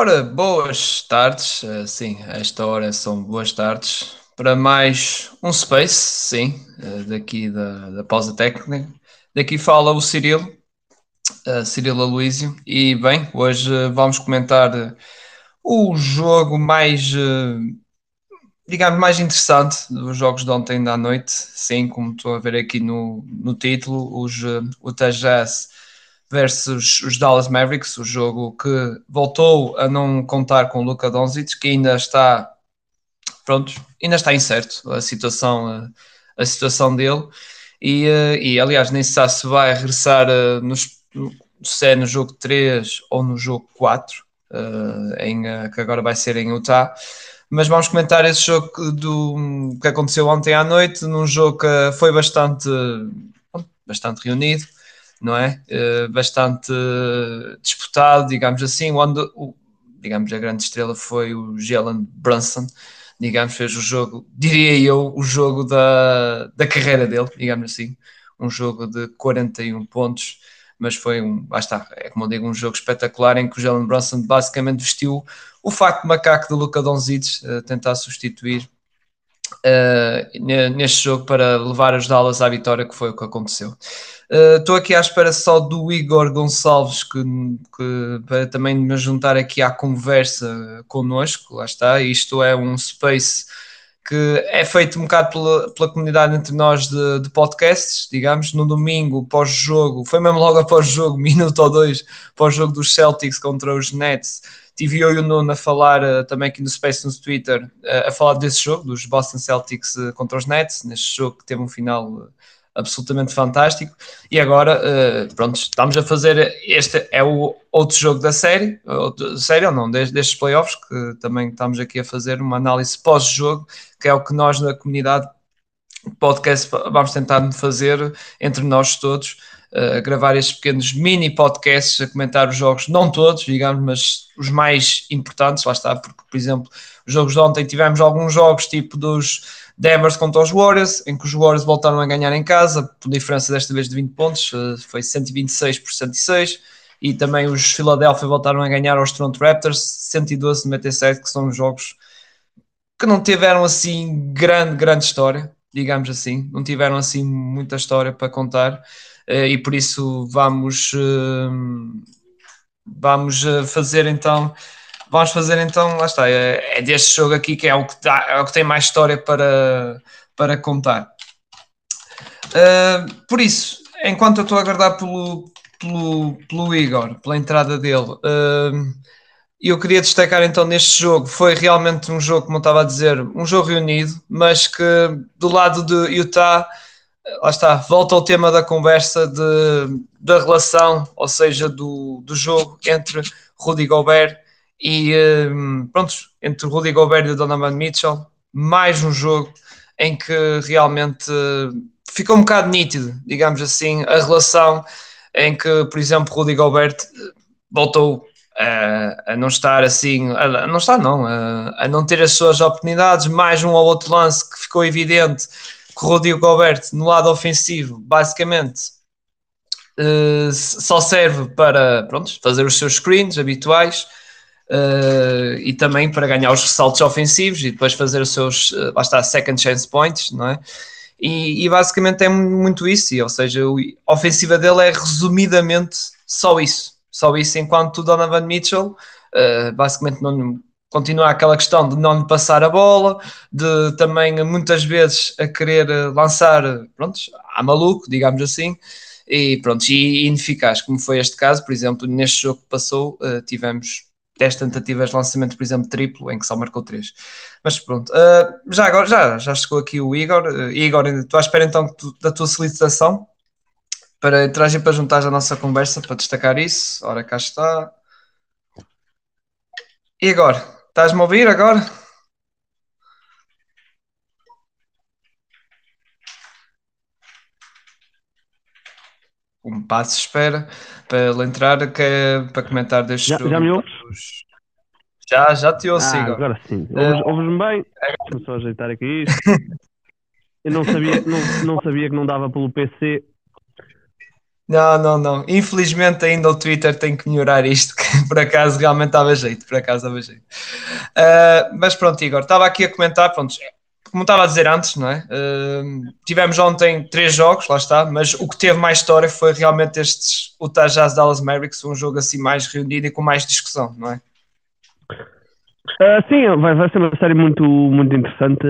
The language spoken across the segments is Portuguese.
Ora, boas tardes, eh, sim, a esta hora são boas tardes. Para mais um Space, sim, eh, daqui da, da pausa técnica. Daqui fala o Cirilo, uh, Cirilo Aloísio, e bem, hoje vamos comentar o jogo mais, digamos, mais interessante dos jogos de ontem da noite, sim, como estou a ver aqui no, no título, os, o Tajaz versus os Dallas Mavericks, o jogo que voltou a não contar com o Luka Doncic, que ainda está pronto, ainda está incerto a situação, a, situação dele. E, eh, e aliás nem se sabe se vai regressar eh, nos, se é no jogo 3 ou no jogo 4 eh, em, que agora vai ser em Utah. Mas vamos comentar esse jogo do, que aconteceu ontem à noite, num jogo que foi bastante, bastante reunido, não é? Uh, bastante disputado, digamos assim, onde o, digamos, a grande estrela foi o Jalen Brunson, digamos, fez o jogo, diria eu, o jogo da, da carreira dele, digamos assim, um jogo de 41 pontos, mas foi um, lá está, é como eu digo, um jogo espetacular em que o Jalen Brunson basicamente vestiu o facto macaco do Luca Doncic, uh, tentar substituir uh, neste jogo para levar os Dallas à vitória, que foi o que aconteceu. Estou uh, aqui à espera só do Igor Gonçalves, que, que, para também me juntar aqui à conversa connosco, lá está, isto é um space que é feito um bocado pela, pela comunidade entre nós de, de podcasts, digamos, no domingo, pós-jogo, foi mesmo logo após-jogo, minuto ou dois, pós-jogo dos Celtics contra os Nets, tive eu e o Nuno a falar uh, também aqui no Space no Twitter, uh, a falar desse jogo, dos Boston Celtics uh, contra os Nets, neste jogo que teve um final absolutamente fantástico. E agora, pronto, estamos a fazer. Este é o outro jogo da série, outro, série ou não, destes playoffs, que também estamos aqui a fazer uma análise pós-jogo, que é o que nós na comunidade podcast vamos tentar fazer entre nós todos a gravar estes pequenos mini podcasts, a comentar os jogos, não todos, digamos, mas os mais importantes, lá está, porque, por exemplo, os jogos de ontem tivemos alguns jogos tipo dos Devers contra os Warriors, em que os Warriors voltaram a ganhar em casa, por diferença desta vez de 20 pontos, eh, foi 126 por 106, e também os Philadelphia voltaram a ganhar aos Toronto Raptors, 112-97, que são jogos que não tiveram assim grande, grande história, digamos assim, não tiveram assim muita história para contar. Eh, e por isso vamos, eh, vamos eh, fazer então. Vamos fazer então, lá está, é, é deste jogo aqui que é o que, dá, é o que tem mais história para, para contar. Por isso, enquanto eu estou a aguardar pelo, pelo, pelo Igor, pela entrada dele, eu queria destacar então neste jogo, foi realmente um jogo, como eu estava a dizer, um jogo reunido, mas que do lado de Utah lá está, volta ao tema da conversa de, da relação, ou seja, do, do jogo entre Rudy Gobert e um, pronto, entre Rudy Gobert e Donovan Mitchell, mais um jogo em que realmente ficou um bocado nítido, digamos assim, a relação em que, por exemplo, Rudy Gobert voltou a, a não estar assim, a, a não estar não, a, a não ter as suas oportunidades, mais um ou outro lance que ficou evidente o Rodrigo Gobert no lado ofensivo basicamente uh, só serve para pronto, fazer os seus screens habituais uh, e também para ganhar os ressaltos ofensivos e depois fazer os seus, uh, lá está, second chance points, não é? E, e, basicamente é muito isso, ou seja, a ofensiva dele é resumidamente só isso, só isso, enquanto o Donovan Mitchell basicamente não, continua aquela questão de não lhe passar a bola, de também muitas vezes a querer lançar, pronto, a maluco, digamos assim, e pronto, e ineficaz, como foi este caso, por exemplo, neste jogo que passou, uh, tivemos 10 tentativas de lançamento, por exemplo, triplo, em que só marcou 3. Mas pronto, uh, já agora, já, já chegou aqui o Igor. Uh, Igor, estou à espera então da tua solicitação para entrar para juntar a nossa conversa, para destacar isso. Ora, cá está. Igor, Estás-me a ouvir agora? Um passo de espera para ele entrar que é para comentar deste já. Já me ouves? Já, já te ouço, ah, agora sim. Ouves-me ouves bem? Deixa-me só ajeitar aqui isto. Eu não sabia, não, não sabia que não dava pelo PC. Não, não, não. Infelizmente ainda o Twitter tem que melhorar isto, que por acaso realmente estava jeito, por acaso estava jeito. Uh, mas pronto, Igor, estava aqui a comentar, pronto, como estava a dizer antes, não é? Uh, tivemos ontem três jogos, lá está, mas o que teve mais história foi realmente estes Utah Jazz Dallas Mavericks, um jogo assim mais reunido e com mais discussão, não é? Uh, sim, vai, vai ser uma série muito, muito interessante.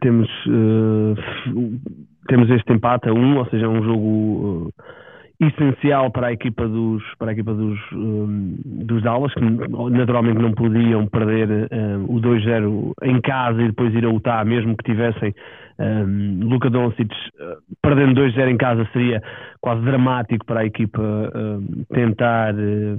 Temos, temos este empate a um, ou seja, um jogo essencial para a equipa dos, para a equipa dos, um, dos Dallas, que naturalmente não podiam perder um, o 2-0 em casa e depois ir a Utah, mesmo que tivessem um, Luka Doncic uh, perdendo 2-0 em casa seria quase dramático para a equipa uh, tentar uh,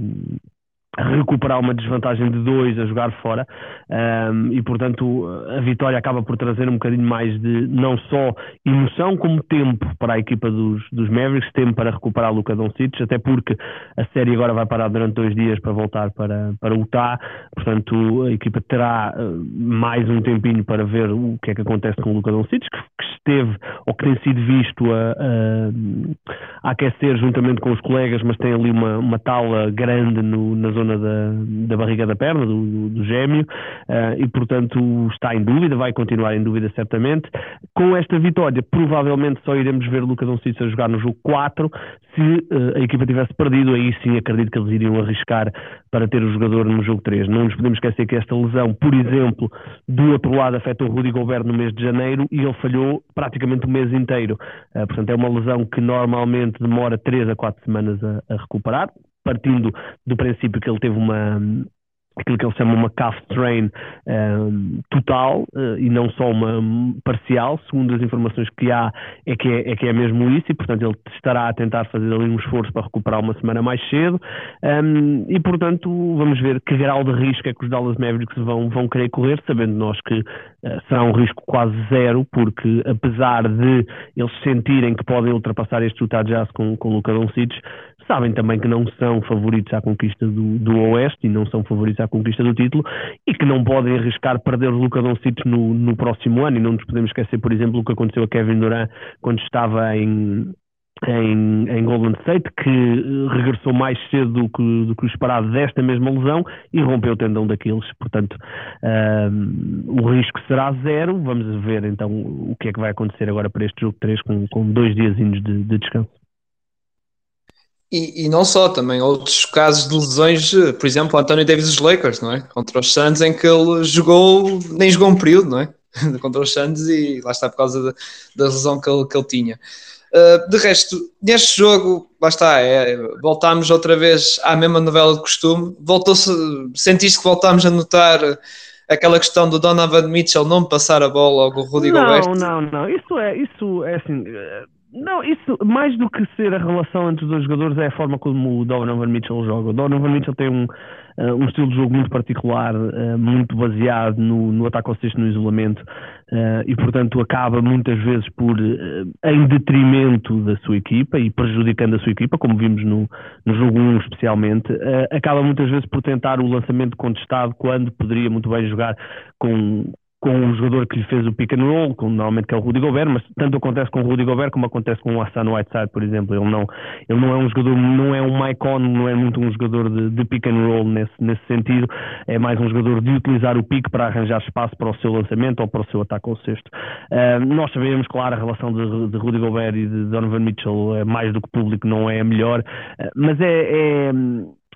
recuperar uma desvantagem de dois a jogar fora. Um, e portanto a vitória acaba por trazer um bocadinho mais de não só emoção como tempo para a equipa dos, dos Mavericks, tempo para recuperar Luka Doncic, até porque a série agora vai parar durante dois dias para voltar para, para Utah, portanto a equipa terá uh, mais um tempinho para ver o que é que acontece com o Luka Doncic, que, que esteve ou que tem sido visto a, a, a, aquecer juntamente com os colegas, mas tem ali uma, uma tala grande no, na zona zona da, da barriga da perna, do, do, do gêmeo, uh, e portanto está em dúvida, vai continuar em dúvida certamente. Com esta vitória, provavelmente só iremos ver Luca Doncic a jogar no jogo 4. Se uh, a equipa tivesse perdido, aí sim acredito que eles iriam arriscar para ter o jogador no jogo 3. Não nos podemos esquecer que esta lesão, por exemplo, do outro lado afetou Rudy Gobert no mês de janeiro e ele falhou praticamente o mês inteiro. Uh, portanto, é uma lesão que normalmente demora 3 a 4 semanas a, a recuperar partindo do princípio que ele teve uma aquilo que ele chama uma calf strain um, total uh, e não só uma parcial, segundo as informações que há é que é, é, que é mesmo isso e portanto ele estará a tentar fazer ali um esforço para recuperar uma semana mais cedo. Um, e portanto vamos ver que grau de risco é que os Dallas Mavericks vão, vão querer correr, sabendo nós que será um risco quase zero, porque apesar de eles sentirem que podem ultrapassar este Utah Jazz com, com Luka Doncic, sabem também que não são favoritos à conquista do, do Oeste e não são favoritos à conquista do título e que não podem arriscar perder o Luka Doncic no, no próximo ano. E não nos podemos esquecer, por exemplo, o que aconteceu a Kevin Durant quando estava em, em, em, Golden State, que eh, regressou mais cedo do que, do que o esperado desta mesma lesão e rompeu o tendão daqueles. Portanto, um, o risco será zero. Vamos ver então o que é que vai acontecer agora para este jogo 3 com, com dois dias de, de descanso. E, e, não só, também outros casos de lesões, por exemplo, António Davis dos Lakers, não é? Contra os Suns, em que ele jogou, nem jogou um período, não é? Contra os Suns e lá está por causa da, da lesão que ele, que ele tinha. Uh, de resto, neste jogo, lá está, é, voltámos outra vez à mesma novela de costume. Voltou-se, sentiste que voltámos a notar aquela questão do Donovan Mitchell não passar a bola ao Rudy não, Gobert? Não, não, não. Isso é, isso é assim não, isso, mais do que ser a relação entre os dois jogadores, é a forma como o Donovan Mitchell joga. O Donovan Mitchell tem um, uh, um estilo de jogo muito particular, uh, muito baseado no, no ataque ao cesto, no isolamento, uh, e portanto acaba muitas vezes por, em detrimento da sua equipa e prejudicando a sua equipa, como vimos no, no jogo 1 especialmente, acaba muitas vezes por tentar o lançamento contestado quando poderia muito bem jogar com, com o jogador que lhe fez o pick and roll, com, normalmente que é o Rudy Gobert, mas tanto acontece com o Rudy Gobert como acontece com o Hassan Whiteside, por exemplo. Ele não, ele não é um jogador, não é um Maicon, não é muito um jogador de, de, pick and roll nesse, nesse sentido, é mais um jogador de utilizar o pick para arranjar espaço para o seu lançamento ou para o seu ataque ao sexto. Uh, nós sabemos, claro, a relação de, de, Rudy Gobert e de Donovan Mitchell é mais do que público, não é a melhor, uh, mas é, é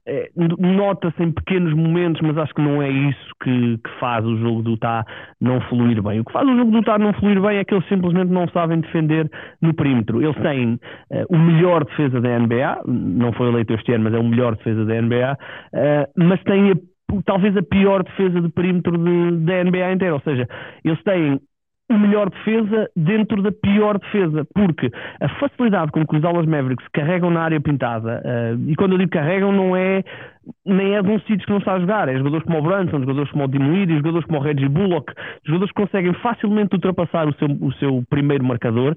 é, nota-se em pequenos momentos, mas acho que não é isso que, que, faz o jogo do Utah não fluir bem. O que faz o jogo do Utah não fluir bem é que eles simplesmente não sabem defender no perímetro. Eles têm uh, o melhor defesa da NBA, não foi eleito este ano, mas é o melhor defesa da NBA, eh, mas têm a, talvez a pior defesa de perímetro de, da NBA inteira. Ou seja, eles têm o melhor defesa dentro da pior defesa, porque a facilidade com que os Dallas Mavericks carregam na área pintada, uh, e quando eu digo carregam, não é nem é de um sítio que não está a jogar, é jogadores como o Brunson, jogadores como o Dinwiddie, jogadores como o Reggie Bullock, jogadores que conseguem facilmente ultrapassar o seu, o seu primeiro marcador,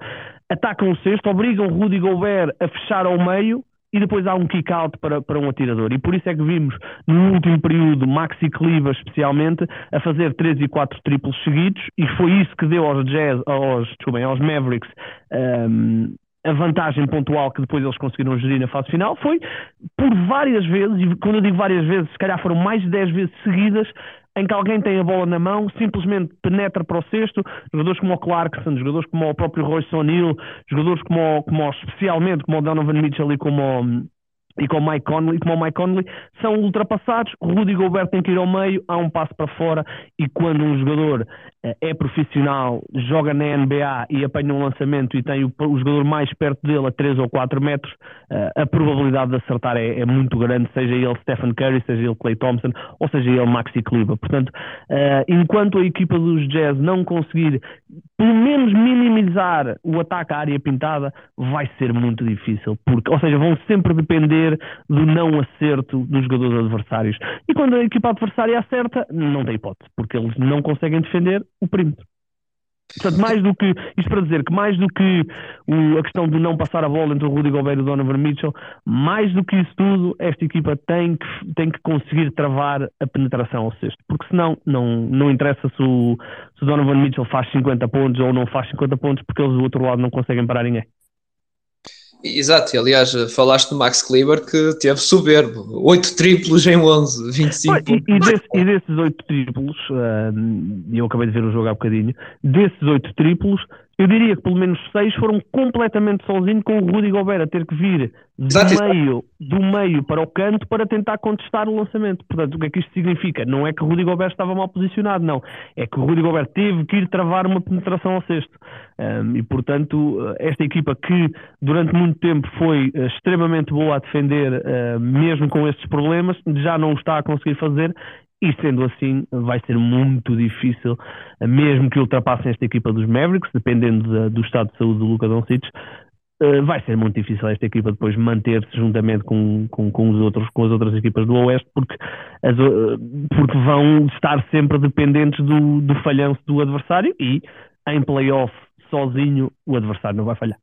atacam o sexto, obrigam Rudy Gobert a fechar ao meio e depois há um kick-out para, para um atirador. E por isso é que vimos no último período Maxi Cliva especialmente a fazer 3 e 4 triplos seguidos e foi isso que deu aos Jazz, aos, aos Mavericks um, a vantagem pontual que depois eles conseguiram gerir na fase final foi por várias vezes, e quando eu digo várias vezes, se calhar foram mais de 10 vezes seguidas, em que alguém tem a bola na mão, simplesmente penetra para o cesto, jogadores como o Clarkson, jogadores como o próprio Royce O'Neill, jogadores como, como especialmente como o Donovan Mitchell e como o, e com Mike Conley, como o Mike Conley, são ultrapassados. Rudy Gobert tem que ir ao meio, há um passo para fora. E quando um jogador é profissional, joga na NBA e apanha um lançamento e tem o, o jogador mais perto dele a 3 ou 4 metros, uh, a probabilidade de acertar é, é, muito grande, seja ele Stephen Curry, seja ele Clay Thompson, ou seja ele Maxi Kleber. Portanto, uh, enquanto a equipa dos Jazz não conseguir pelo menos minimizar o ataque à área pintada, vai ser muito difícil. Porque, ou seja, vão sempre depender do não acerto dos jogadores adversários. E quando a equipa adversária acerta, não tem hipótese, porque eles não conseguem defender o perímetro. Portanto, mais do que, isto para dizer que mais do que o, a questão de não passar a bola entre o Rudy Gobert e o Donovan Mitchell, mais do que isso tudo, esta equipa tem que, tem que conseguir travar a penetração ao sexto, porque senão não, não interessa se o, se o Donovan Mitchell faz 50 pontos ou não faz 50 pontos, porque eles do outro lado não conseguem parar ninguém. Exato, aliás, falaste do Max Kleber que teve soberbo, 8 triplos em 11, 25 e, e, desse, e desses 8 triplos, e uh, eu acabei de ver o jogo há bocadinho, desses 8 triplos, eu diria que pelo menos seis foram completamente sozinhos com o Rudy Gobert a ter que vir do meio, do meio para o canto para tentar contestar o lançamento. Portanto, o que é que isto significa? Não é que o Rudy Gobert estava mal posicionado, não. É que o Rudy Gobert teve que ir travar uma penetração ao sexto. Um, e, portanto, esta equipa que durante muito tempo foi uh, extremamente boa a defender, uh, mesmo com estes problemas, já não o está a conseguir fazer e sendo assim, vai ser muito difícil, mesmo que ultrapassem esta equipa dos Mavericks, dependendo do estado de saúde do Luca Doncic, uh, vai ser muito difícil esta equipa depois manter-se juntamente com, com, com, os outros, com as outras equipas do Oeste, porque, as, uh, porque vão estar sempre dependentes do, do falhanço do adversário e em playoff sozinho o adversário não vai falhar.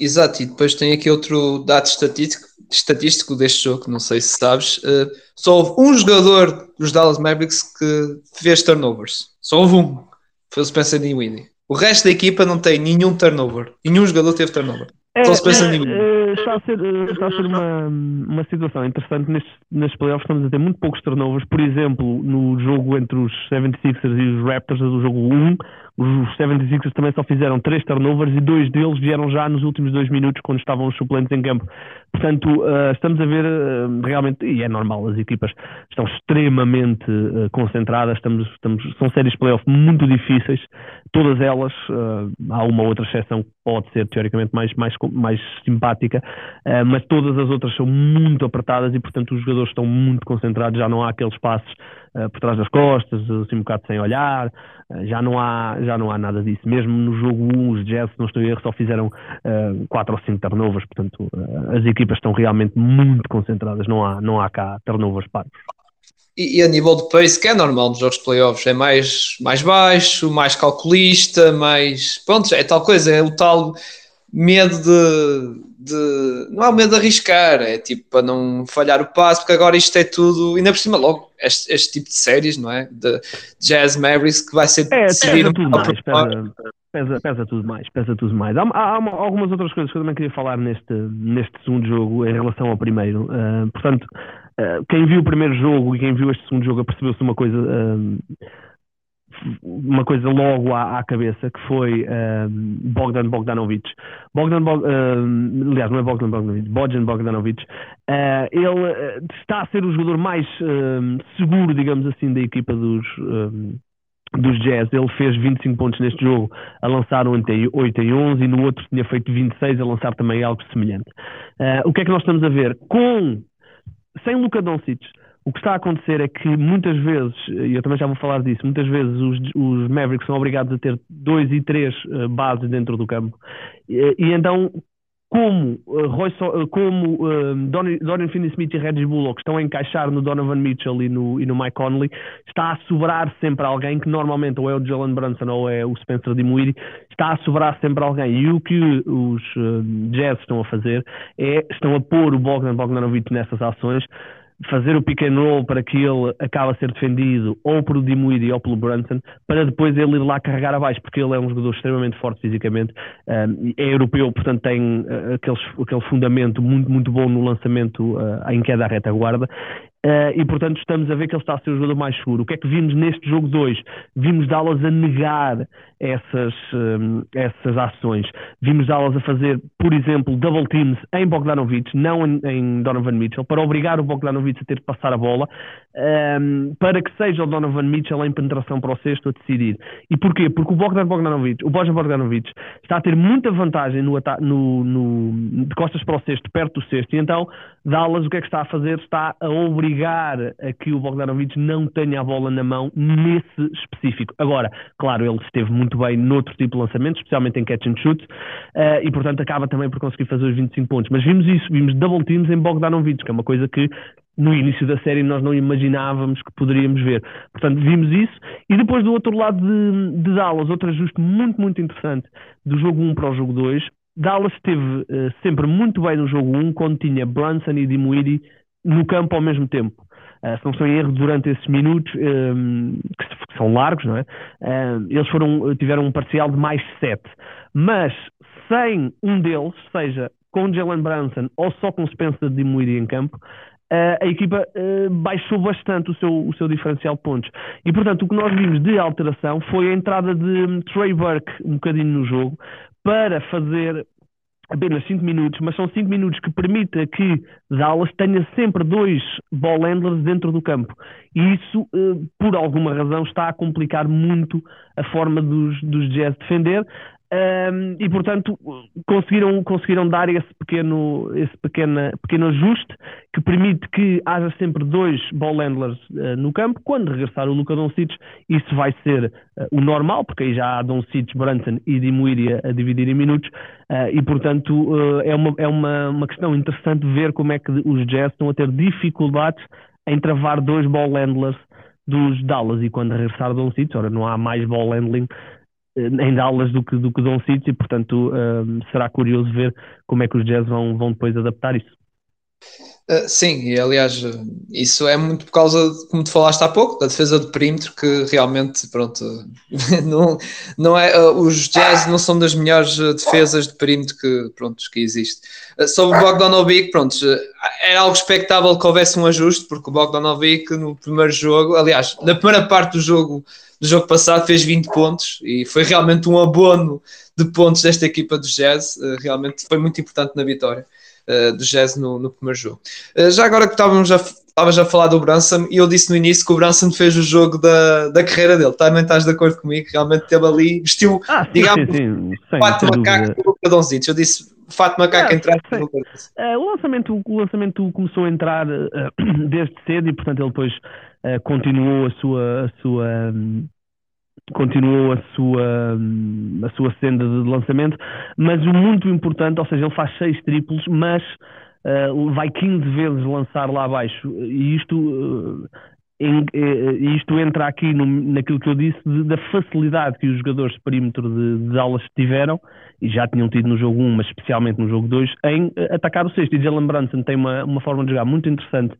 Exato, e depois tem aqui outro dado estatístico, estatístico deste jogo, não sei se sabes. Uh, só houve um jogador dos Dallas Mavericks que fez turnovers. Só houve um. Foi o Spencer Dinwiddie. O resto da equipa não tem nenhum turnover. Nenhum jogador teve turnover. É, Só o Spencer é, Dinwiddie. É, está a ser, eh, está a ser uma, uma situação interessante. Nestes, nestes playoffs estamos a ter muito poucos turnovers. Por exemplo, no jogo entre os 76ers e os Raptors, o jogo 1, os 76ers também só fizeram três turnovers e dois deles vieram já nos últimos dois minutos quando estavam os suplentes em campo. Portanto, uh, estamos a ver uh, realmente, e é normal, as equipas estão extremamente uh, concentradas, estamos, estamos, são séries playoff muito difíceis, todas elas, há uma outra exceção que pode ser teoricamente mais, mais, mais simpática, mas todas as outras são muito apertadas e, portanto, os jogadores estão muito concentrados, já não há aqueles passos por trás das costas, assim um bocado sem olhar, já não há já não há nada disso. Mesmo no jogo 1, os Jazz, não estou a erro, só fizeram uh, 4 ou 5 turnovers, portanto as equipas estão realmente muito concentradas, não há, não há cá turnovers paros. E, e, a nível de pace, que é normal nos jogos de playoffs, é mais, mais baixo, mais calculista, mais. Pronto, é tal coisa, é o tal medo de, de, Não o medo de arriscar, é tipo para não falhar o passo, porque agora isto é tudo. Ainda por cima, logo, este, este tipo de séries, não é? De Jazz Mavericks, que vai ser. É, pesa tudo mais, pesa, pesa, pesa, tudo mais, pesa tudo mais. Há, há, há, algumas outras coisas que eu também queria falar neste, neste segundo jogo em relação ao primeiro. Uh, portanto, uh, quem viu o primeiro jogo e quem viu este segundo jogo apercebeu-se uma coisa. Uh, uma coisa logo à, à cabeça que foi um, Bogdan Bogdanovic. Bogdan, Bog, um, aliás, não é Bogdan Bogdanovic, Bojan Bogdanovic. Uh, ele eh, está a ser o jogador mais um, seguro, digamos assim, da equipa dos, dos Jazz. Ele fez 25 pontos neste jogo a lançar entre 8 e 11 e no outro tinha feito 26 a lançar também algo semelhante. Uh, o que é que nós estamos a ver? Com sem Luka Doncic o que está a acontecer é que muitas vezes, e eu também já vou falar disso, muitas vezes os, os Mavericks são obrigados a ter dois e três uh, bases dentro do campo. E, e então, como, uh, Roy so, uh, como Dorian Finney-Smith e Reggie Bullock estão a encaixar no Donovan Mitchell e no, e no Mike Conley, está a sobrar sempre alguém que normalmente ou é o Jalen Brunson ou é o Spencer Dinwiddie, está a sobrar sempre alguém. E o que os Jazz estão a fazer é, estão a pôr o Bogdan Bogdanovic nessas ações, fazer o pick and roll para que ele acabe a ser defendido ou por o Dimuidi ou pelo Brunson, para depois ele ir lá carregar abaixo, porque ele é um jogador extremamente forte fisicamente, é europeu, portanto tem uh, aqueles, aquele fundamento muito, muito bom no lançamento uh, em queda à retaguarda, Uh, e portanto estamos a ver que ele está a ser o jogador mais seguro. O que é que vimos neste jogo 2? Vimos Dallas a negar essas, um, essas ações. Vimos Dallas a fazer, por exemplo, double teams em Bogdanovic, não em, em Donovan Mitchell, para obrigar o Bogdanovic a ter de passar a bola, um, para que seja o Donovan Mitchell em penetração para o sexto a decidir. E porquê? Porque o Bogdan Bogdanovic, o Bojan Bogdanovic, está a ter muita vantagem no, no, no, de costas para o sexto, perto do sexto, e então Dallas o que é que está a fazer? Está a obrigar a que o Bogdanovic não tenha a bola na mão nesse específico. Agora, claro, ele esteve muito bem noutro tipo de lançamento, especialmente em catch and shoot, uh, e portanto acaba também por conseguir fazer os 25 pontos. Mas vimos isso, vimos double teams em Bogdanovic, que é uma coisa que no início da série nós não imaginávamos que poderíamos ver. Portanto, vimos isso. E depois do outro lado de, de Dallas, outro ajuste muito, muito interessante do jogo 1 para o jogo 2, Dallas esteve uh, sempre muito bem no jogo 1, quando tinha Brunson e Dimuidi no campo ao mesmo tempo. Uh, se não em erro, durante esses minutos, um, ehm, que são largos, não é? Uh, eles foram, tiveram um parcial de mais 7. Mas sem um deles, seja com Jalen Brunson ou só com Spencer Dimuidi em campo, uh, a equipa baixou bastante o seu, o seu diferencial de pontos. E, portanto, o que nós vimos de alteração foi a entrada de Trey Burke um bocadinho no jogo, para fazer apenas 5 minutos, mas são 5 minutos que permita que Dallas tenha sempre dois ball handlers dentro do campo. E isso, eh, por alguma razão, está a complicar muito a forma dos, dos Jazz defender, um, e portanto conseguiram, conseguiram dar esse pequeno, esse pequena, pequeno ajuste que permite que haja sempre dois ball handlers uh, no campo. Quando regressar o Luca Doncic, isso vai ser uh, o normal, porque aí já há Doncic, Brunson e Dimuiri a, a dividir em minutos, uh, e portanto é, uma, é uma, uma questão interessante ver como é que os Jazz estão a ter dificuldades em travar dois ball handlers dos Dallas e quando regressar Doncic, ora não há mais ball handling em Dallas do que, do que Don City, portanto um, será curioso ver como é que os Jazz vão, vão depois adaptar isso. Uh, sim, e aliás, isso é muito por causa, de, como tu falaste há pouco, da defesa de perímetro, que realmente, pronto, não, não é, uh, os Jazz não são das melhores defesas de perímetro que, pronto, que existe. Uh, sobre o Bogdanovic, pronto, era algo expectável que houvesse um ajuste, porque o Bogdanovic no primeiro jogo, aliás, na primeira parte do jogo do jogo passado fez 20 pontos e foi realmente um abono de pontos desta equipa do Jazz, uh, realmente foi muito importante na vitória uh, do Jazz no, no primeiro jogo. Uh, já agora que estávamos a, estavas a falar do Branson e eu disse no início que o Branson fez o jogo da, da carreira dele, também estás de acordo comigo, realmente teve ali, vestiu, ah, sim, digamos, sim, sim, fato macaco do Lucadãozinho, eu disse fato macaco ah, entrar uh, o, lançamento, o lançamento começou a entrar desde cedo e portanto ele depois uh, continuou a sua, a sua um, continuou a sua, a sua senda de lançamento, mas o muito importante, ou seja, ele faz seis triplos, mas uh, vai 15 vezes lançar lá abaixo, e isto, uh, em, uh, isto entra aqui no, naquilo que eu disse de, da facilidade que os jogadores de perímetro de, de aulas tiveram e já tinham tido no jogo 1, mas especialmente no jogo 2, em eh, atacar o sexto. E Jalen Brunson tem uma, uma forma de jogar muito interessante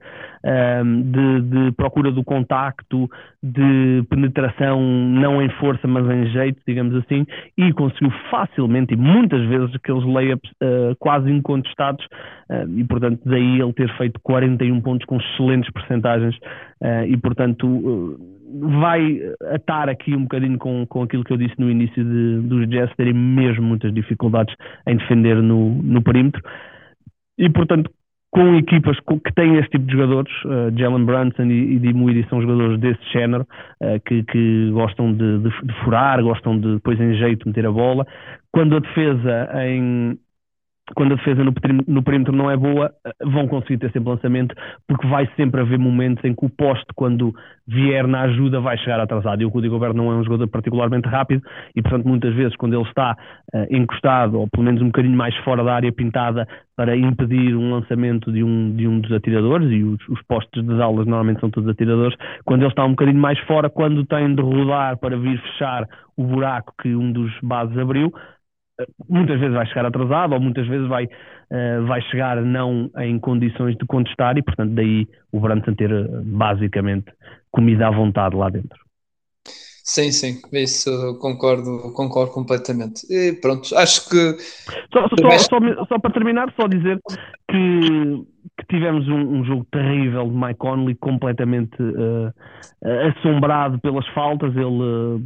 um, ehm, de, de, procura do contacto, de penetração, não em força, mas em jeito, digamos assim, e conseguiu facilmente e muitas vezes aqueles layups uh, quase incontestados, uh, e portanto daí ele ter feito 41 pontos com excelentes percentagens, uh, e portanto vai atar aqui um bocadinho com, com aquilo que eu disse no início de, dos Jazz terem mesmo muitas dificuldades em defender no, no perímetro e portanto com equipas que têm este tipo de jogadores, uh, Jalen Brunson e, e Dimuidi são jogadores desse género, uh, que, que, gostam de, de, de, furar, gostam de depois em jeito meter a bola. Quando a defesa em, quando a defesa no, perímetro não é boa, eh, vão conseguir ter sempre lançamento, porque vai sempre haver momentos em que o poste, quando vier na ajuda, vai chegar atrasado. E o Rudy Gobert não é um jogador particularmente rápido, e portanto, muitas vezes, quando ele está uh, encostado, ou pelo menos um bocadinho mais fora da área pintada, para impedir um lançamento de um, de um dos atiradores, e os, os postes das aulas normalmente são todos atiradores, quando ele está um bocadinho mais fora, quando tem de rodar para vir fechar o buraco que um dos bases abriu, muitas vezes vai chegar atrasado ou muitas vezes vai, uh, vai chegar não em condições de contestar e, portanto, daí o Branson ter basicamente comida à vontade lá dentro. Sim, sim, isso concordo, concordo completamente. E pronto, acho que. Só, só, só, só para terminar, só dizer que, que tivemos um, um, jogo terrível de Mike Conley, completamente uh, assombrado pelas faltas. Ele uh,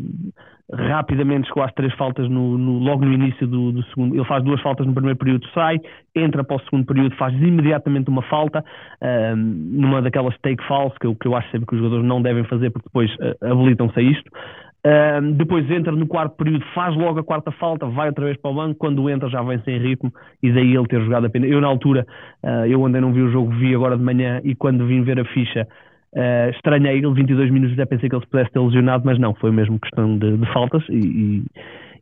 rapidamente chegou às três faltas no, no, logo no início do, do, segundo. Ele faz duas faltas no primeiro período, sai, entra para o segundo período, faz imediatamente uma falta, numa daquelas take falls que eu, que eu acho sempre que os jogadores não devem fazer porque depois uh, habilitam-se a isto. Depois entra no quarto período, faz logo a quarta falta, vai outra vez para o banco, quando entra já vem sem ritmo e daí ele ter jogado apenas. Eu na altura, uh, eu ainda não vi o jogo, vi agora de manhã e quando vim ver a ficha, Uh, estranhei ele 22 minutos, já pensei que ele se pudesse ter lesionado, mas não, foi mesmo questão de, de faltas e, e,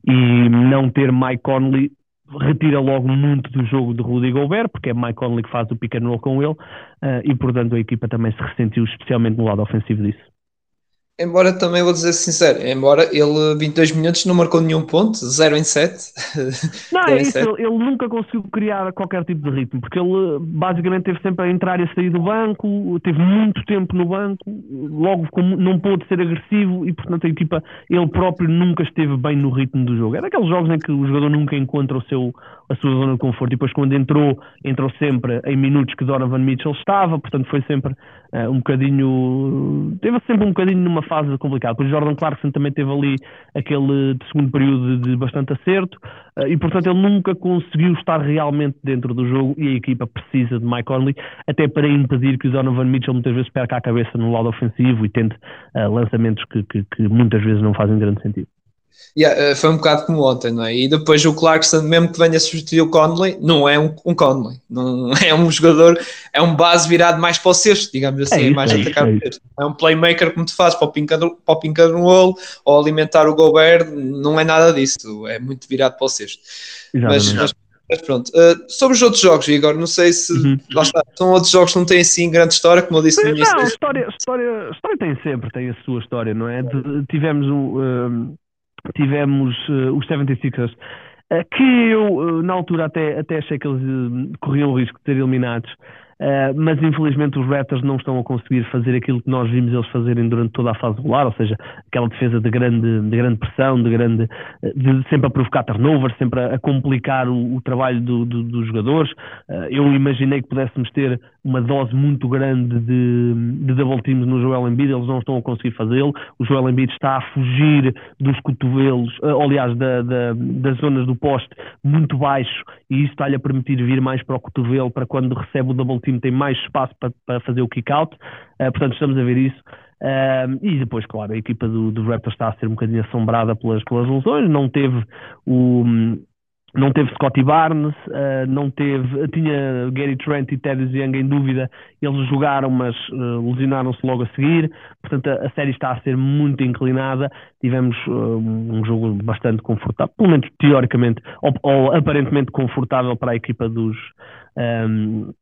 e, não ter Mike Conley retira logo muito do jogo de Rudy Gobert, porque é Mike Conley que faz o pick and roll com ele uh, e portanto a equipa também se ressentiu especialmente no lado ofensivo disso. Embora também vou dizer sincero, embora ele 22 minutos não marcou nenhum ponto, 0 em 7. Não, é isso, ele, ele, nunca conseguiu criar qualquer tipo de ritmo, porque ele basicamente teve sempre a entrar e a sair do banco, teve muito tempo no banco, logo não pôde ser agressivo e portanto a equipa, ele próprio nunca esteve bem no ritmo do jogo. Era aqueles jogos em que o jogador nunca encontra o seu, a sua zona de conforto e depois quando entrou, entrou sempre em minutos que Donovan Mitchell estava, portanto foi sempre uh, um bocadinho, teve sempre um bocadinho numa fase complicada. Depois Jordan Clarkson também teve ali aquele segundo período de, bastante acerto uh, e, portanto, ele nunca conseguiu estar realmente dentro do jogo e a equipa precisa de Mike Conley até para impedir que o Donovan Mitchell muitas vezes perca a cabeça no lado ofensivo e tente uh, lançamentos que, que, que muitas vezes não fazem grande sentido. Yeah, eh, foi um bocado como ontem, não é? E depois o Clarkson, mesmo que venha substituir o Conley, não é um, um Conley, não é um jogador, é um base virado mais para o sexto, digamos assim, é, isso, mais é, atacar é, é um playmaker como tu fazes para o pincar, para o pincar no rolo ou alimentar o Gobert, não é nada disso, é muito virado para o sexto. Mas, mas, mas, pronto, uh, sobre os outros jogos, Igor, não sei se uhum. está, são outros jogos que não têm assim grande história, como eu disse no início. Não, história, história, história tem sempre, tem a sua história, não é? De, tivemos um. Tivemos uh, os 76ers, uh, que eu, uh, na altura, até, até achei que eles corriam o risco de ser eliminados. Mas infelizmente os Raptors não estão a conseguir fazer aquilo que nós vimos eles fazerem durante toda a fase regular, ou seja, aquela defesa de grande, de grande pressão, de grande de sempre a provocar turnovers, sempre a, a complicar o, o trabalho do, do, dos jogadores. Eu imaginei que pudéssemos ter uma dose muito grande de, de double teams no Joel Embiid, eles não estão a conseguir fazê-lo. O Joel Embiid está a fugir dos cotovelos, uh, aliás, da, da, das zonas do poste muito baixo, e isso está-lhe a permitir vir mais para o cotovelo para quando recebe o double team tem mais espaço para, para fazer o kick-out, uh, portanto estamos a ver isso. Uh, e depois, claro, a equipa do, do Raptors está a ser um bocadinho assombrada pelas, pelas lesões, não teve o, não teve Scotty Barnes, uh, não teve, tinha Gary Trent e Teddy Young em dúvida, eles jogaram, mas uh, lesionaram-se logo a seguir, portanto a, a, série está a ser muito inclinada, tivemos uh, um jogo bastante confortável, pelo menos teoricamente, ou, ou aparentemente confortável para a equipa dos, um,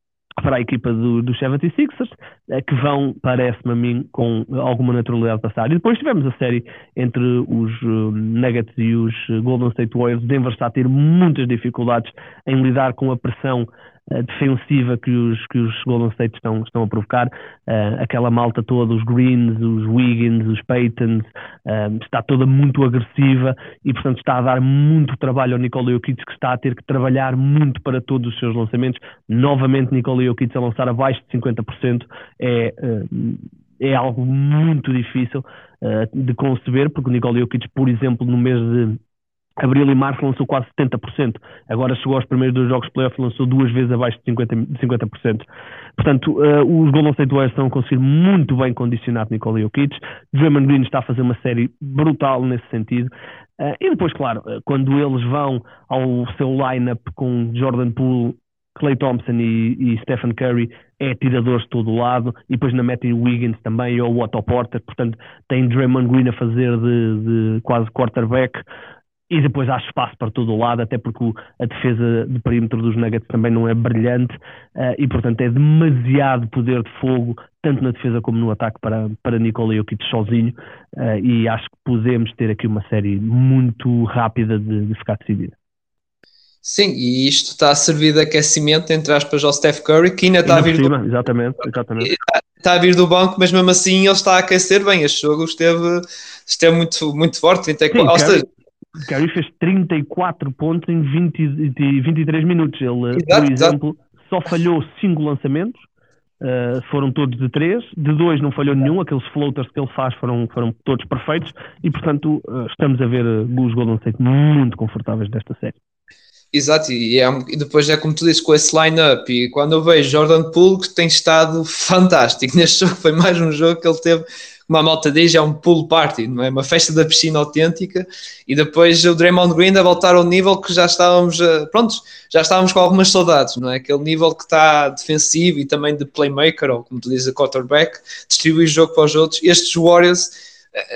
para a equipa do, dos 76ers, eh, que vão, parece-me a mim, com alguma naturalidade passar. E depois tivemos a série entre os uh, Nuggets e os Golden State Warriors. Denver está a ter muitas dificuldades em lidar com a pressão defensiva que os, que os Golden State estão, estão a provocar. Uh, aquela malta toda, os Greens, os Wiggins, os Paytons, uh, está toda muito agressiva e, portanto, está a dar muito trabalho ao Nikola Jokic, que está a ter que trabalhar muito para todos os seus lançamentos. Novamente, Nikola Jokic a lançar abaixo de 50% é. Uh, é algo muito difícil de conceber, porque o Nikola Jokic, por exemplo, no mês de Abril e março lançou quase 70%. Agora chegou aos primeiros dois jogos de playoff lançou duas vezes abaixo de 50%. De 50%. Portanto, uh, os Golden State Warriors estão a conseguir muito bem condicionar Nikola Jokic. Draymond Green está a fazer uma série brutal nesse sentido. Uh, e depois, claro, uh, quando eles vão ao seu lineup com Jordan Poole, Clay Thompson e, e, Stephen Curry é tiradores de todo lado e depois na meta Wiggins também ou o Otto Porter, portanto tem Draymond Green a fazer de, de quase quarterback e depois há espaço para todo o lado, até porque a defesa de perímetro dos Nuggets também não é brilhante uh, e, portanto, é demasiado poder de fogo, tanto na defesa como no ataque, para, para Nikola Jokic sozinho. Uh, e acho que podemos ter aqui uma série muito rápida de, de ficar decidida. Sim, e isto está a servir de aquecimento, entre aspas, ao Steph Curry, que ainda está a vir cima, do... exatamente, exatamente. Está a vir do banco, mas mesmo assim ele está a aquecer bem. Este jogo esteve, esteve muito, muito forte. 34, Sim, Curry, Curry fez 34 pontos em 20, 23 minutos. Ele, exato, por exemplo, exato. só falhou 5 lançamentos, Uh, foram todos de três, de dois não falhou nenhum, aqueles floaters que ele faz foram, foram todos perfeitos e, portanto, uh, estamos a ver os Golden State muito confortáveis desta série. Exato, e, é, e depois é como tu dizes, com esse line-up, e quando eu vejo Jordan Poole, que tem estado fantástico, neste jogo foi mais um jogo que ele teve, como a malta diz, é um pool party, não é? Uma festa da piscina autêntica, e depois o Draymond Green a voltar ao nível que já estávamos, prontos, já estávamos com algumas saudades, não é? Aquele nível que está defensivo e também de playmaker, ou como tu dizes, a quarterback, distribui o jogo para os outros. Estes Warriors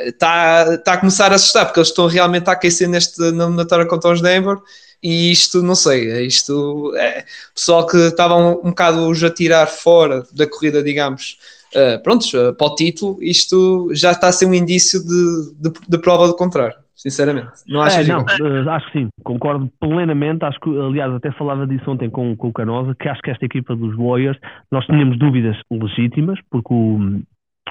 está, eh, está a começar a assustar, porque eles estão realmente a aquecer neste, na eliminatória contra os Denver, e isto, não sei, é isto é pessoal que estavam um, bocado a tirar fora da corrida, digamos, uh, prontos, uh, para o título, isto já está a ser um indício de, de, de prova do contrário, sinceramente. Não achas é, não, uh, acho que sim, concordo plenamente, acho que, aliás, até falava disso ontem com, com o Canosa, que acho que esta equipa dos Warriors, nós tínhamos dúvidas legítimas, porque o,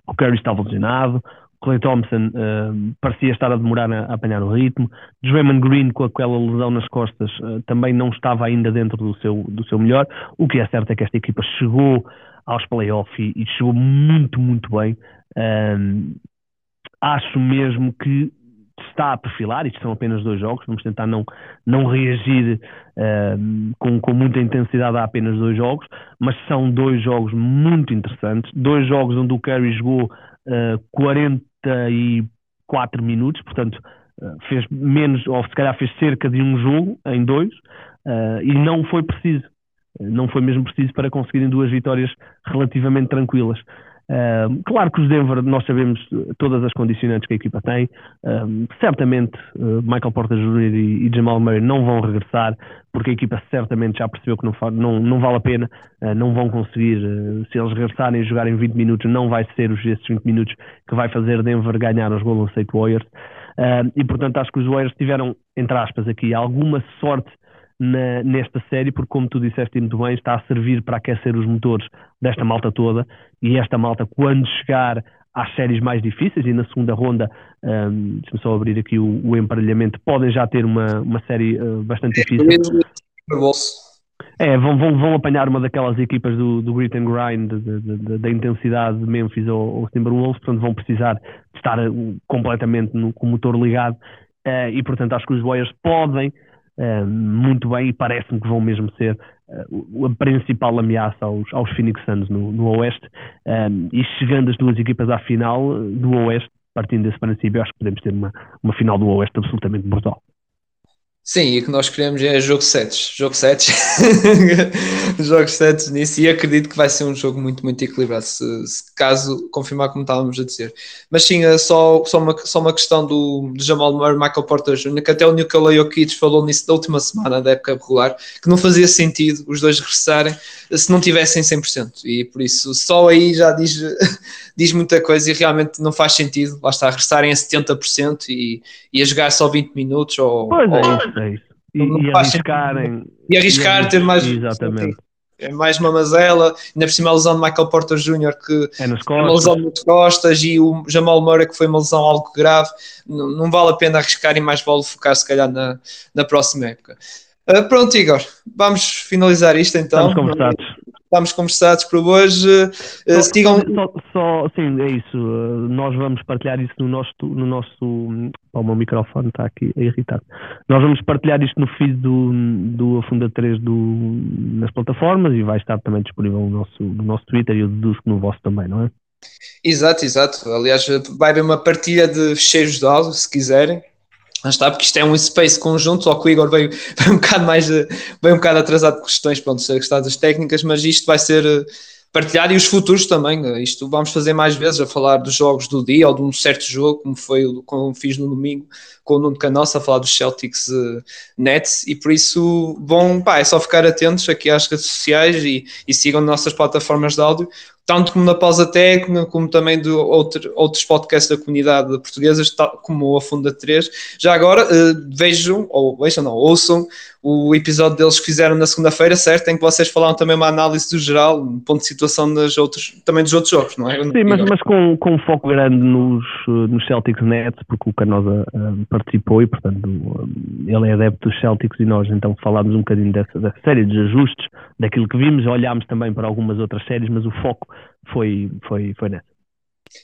o Curry estava lesionado, Clay Thompson uh, parecia estar a demorar a, a, apanhar o ritmo. Draymond Green, com aquela lesão nas costas, uh, também não estava ainda dentro do seu, do seu melhor. O que é certo é que esta equipa chegou aos playoffs e, e chegou muito, muito bem. Um, acho mesmo que está a perfilar, isto são apenas dois jogos, vamos tentar não, não reagir uh, com, com muita intensidade a apenas dois jogos, mas são dois jogos muito interessantes, dois jogos onde o Curry jogou uh, 40 44 minutos, portanto uh, fez menos, ou se calhar fez cerca de um jogo em dois, uh, e não foi preciso. Não foi mesmo preciso para conseguirem duas vitórias relativamente tranquilas. Uh, claro que os Denver, nós sabemos todas as condicionantes que a equipa tem. Uh, certamente uh, Michael Porter Jr. E, e, Jamal Murray não vão regressar, porque a equipa certamente já percebeu que não, não, não vale a pena, não vão conseguir. se eles regressarem e jogarem 20 minutos, não vai ser os, esses 20 minutos que vai fazer Denver ganhar os Golden State Warriors. e portanto acho que os Warriors tiveram, entre aspas, aqui alguma sorte na, nesta série, porque, como tu disseste muito bem, está a servir para aquecer os motores desta malta toda. E esta malta, quando chegar às séries mais difíceis, e na segunda ronda, um, deixa-me só abrir aqui o, o, emparelhamento, podem já ter uma, uma série uh, bastante difícil. É, vão, vão, vão apanhar uma daquelas equipas do, do grit and grind, da intensidade de Memphis ou, ou Timberwolves, portanto vão precisar de estar uh, completamente no, com o motor ligado uh, e portanto acho que os Warriors podem uh, muito bem e parece-me que vão mesmo ser uh, a principal ameaça aos, aos Phoenix Suns no, no Oeste. Um, e chegando as duas equipas à final do Oeste, partindo desse princípio, acho que podemos ter uma, uma final do Oeste absolutamente brutal. Sim, e o que nós queremos é jogo 7. Jogo 7. jogo 7 nisso. E acredito que vai ser um jogo muito, muito equilibrado, se, se caso confirmar como estávamos a dizer. Mas sim, é só, só, uma, só uma questão do, do Jamal Murray Michael Porter Jr., que até o Nikola Jokic falou nisso da última semana da época regular, que não fazia sentido os dois regressarem se não tivessem 100%. E por isso, só aí já diz, diz muita coisa e realmente não faz sentido. Lá está, regressarem a 70% e, e a jogar só 20 minutos. Ou, pois é, ou, é isso. E, e arriscarem. E arriscar, ter mais. Exatamente. É mais uma mazela, ainda por cima a lesão de Michael Porter Jr., que é, é uma lesão muito costas, e o Jamal Murray, que foi uma lesão algo grave, não, não vale a pena arriscar e mais vale focar, se calhar, na, na próxima época. Uh, pronto, Igor, vamos finalizar isto então. Estamos conversados. Estamos conversados por hoje. Uh, só, sigam... Só, só, sim, é isso. Uh, nós vamos partilhar isso no nosso. No nosso oh, o meu microfone está aqui a irritar. Nós vamos partilhar isto no feed do, do Afunda 3 do, nas plataformas e vai estar também disponível no nosso, no nosso Twitter e eu deduzo que no vosso também, não é? Exato, exato. Aliás, vai haver uma partilha de fecheiros de áudio, se quiserem. Lá está, porque isto é um space conjunto, só que o Igor veio, veio um bocado mais, veio um bocado atrasado por questões, pronto, das técnicas, mas isto vai ser eh, partilhado e os futuros também. Eh, isto vamos fazer mais vezes, a falar dos jogos do dia ou de um certo jogo, como foi como fiz no domingo com o Nuno Canossa, a falar dos Celtics uh, Nets, e por isso, bom, pá, é só ficar atentos aqui às redes sociais e, e sigam nossas plataformas de áudio tanto como na pausa técnica, como também de outro, outros podcasts da comunidade portuguesa, como a Funda 3. Já agora, uh, vejam, ou vejam, não, ouçam o episódio deles que fizeram na segunda-feira, certo? Em que vocês falaram também uma análise do geral, um ponto de situação das outros, também dos outros jogos, não é? Sim, mas, mas com, com um foco grande nos, nos Celtics Nets, porque o Canosa uh, participou e, portanto, uh, ele é adepto dos Celtics e nós então falámos um bocadinho dessa, dessa série de ajustes, daquilo que vimos, olhámos também para algumas outras séries, mas o foco foi, foi, foi nessa.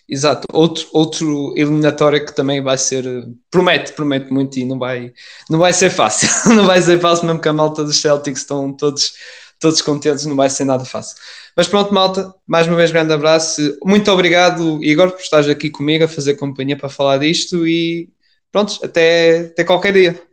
Exato, outro, outro eliminatório que também vai ser, promete, promete muito e não vai, não vai ser fácil, não vai ser fácil, mesmo que a malta dos Celtics estão todos, todos contentes, não vai ser nada fácil. Mas pronto, malta, mais uma vez grande abraço, muito obrigado Igor por estares aqui comigo a fazer companhia para falar disto e pronto, até, até qualquer dia.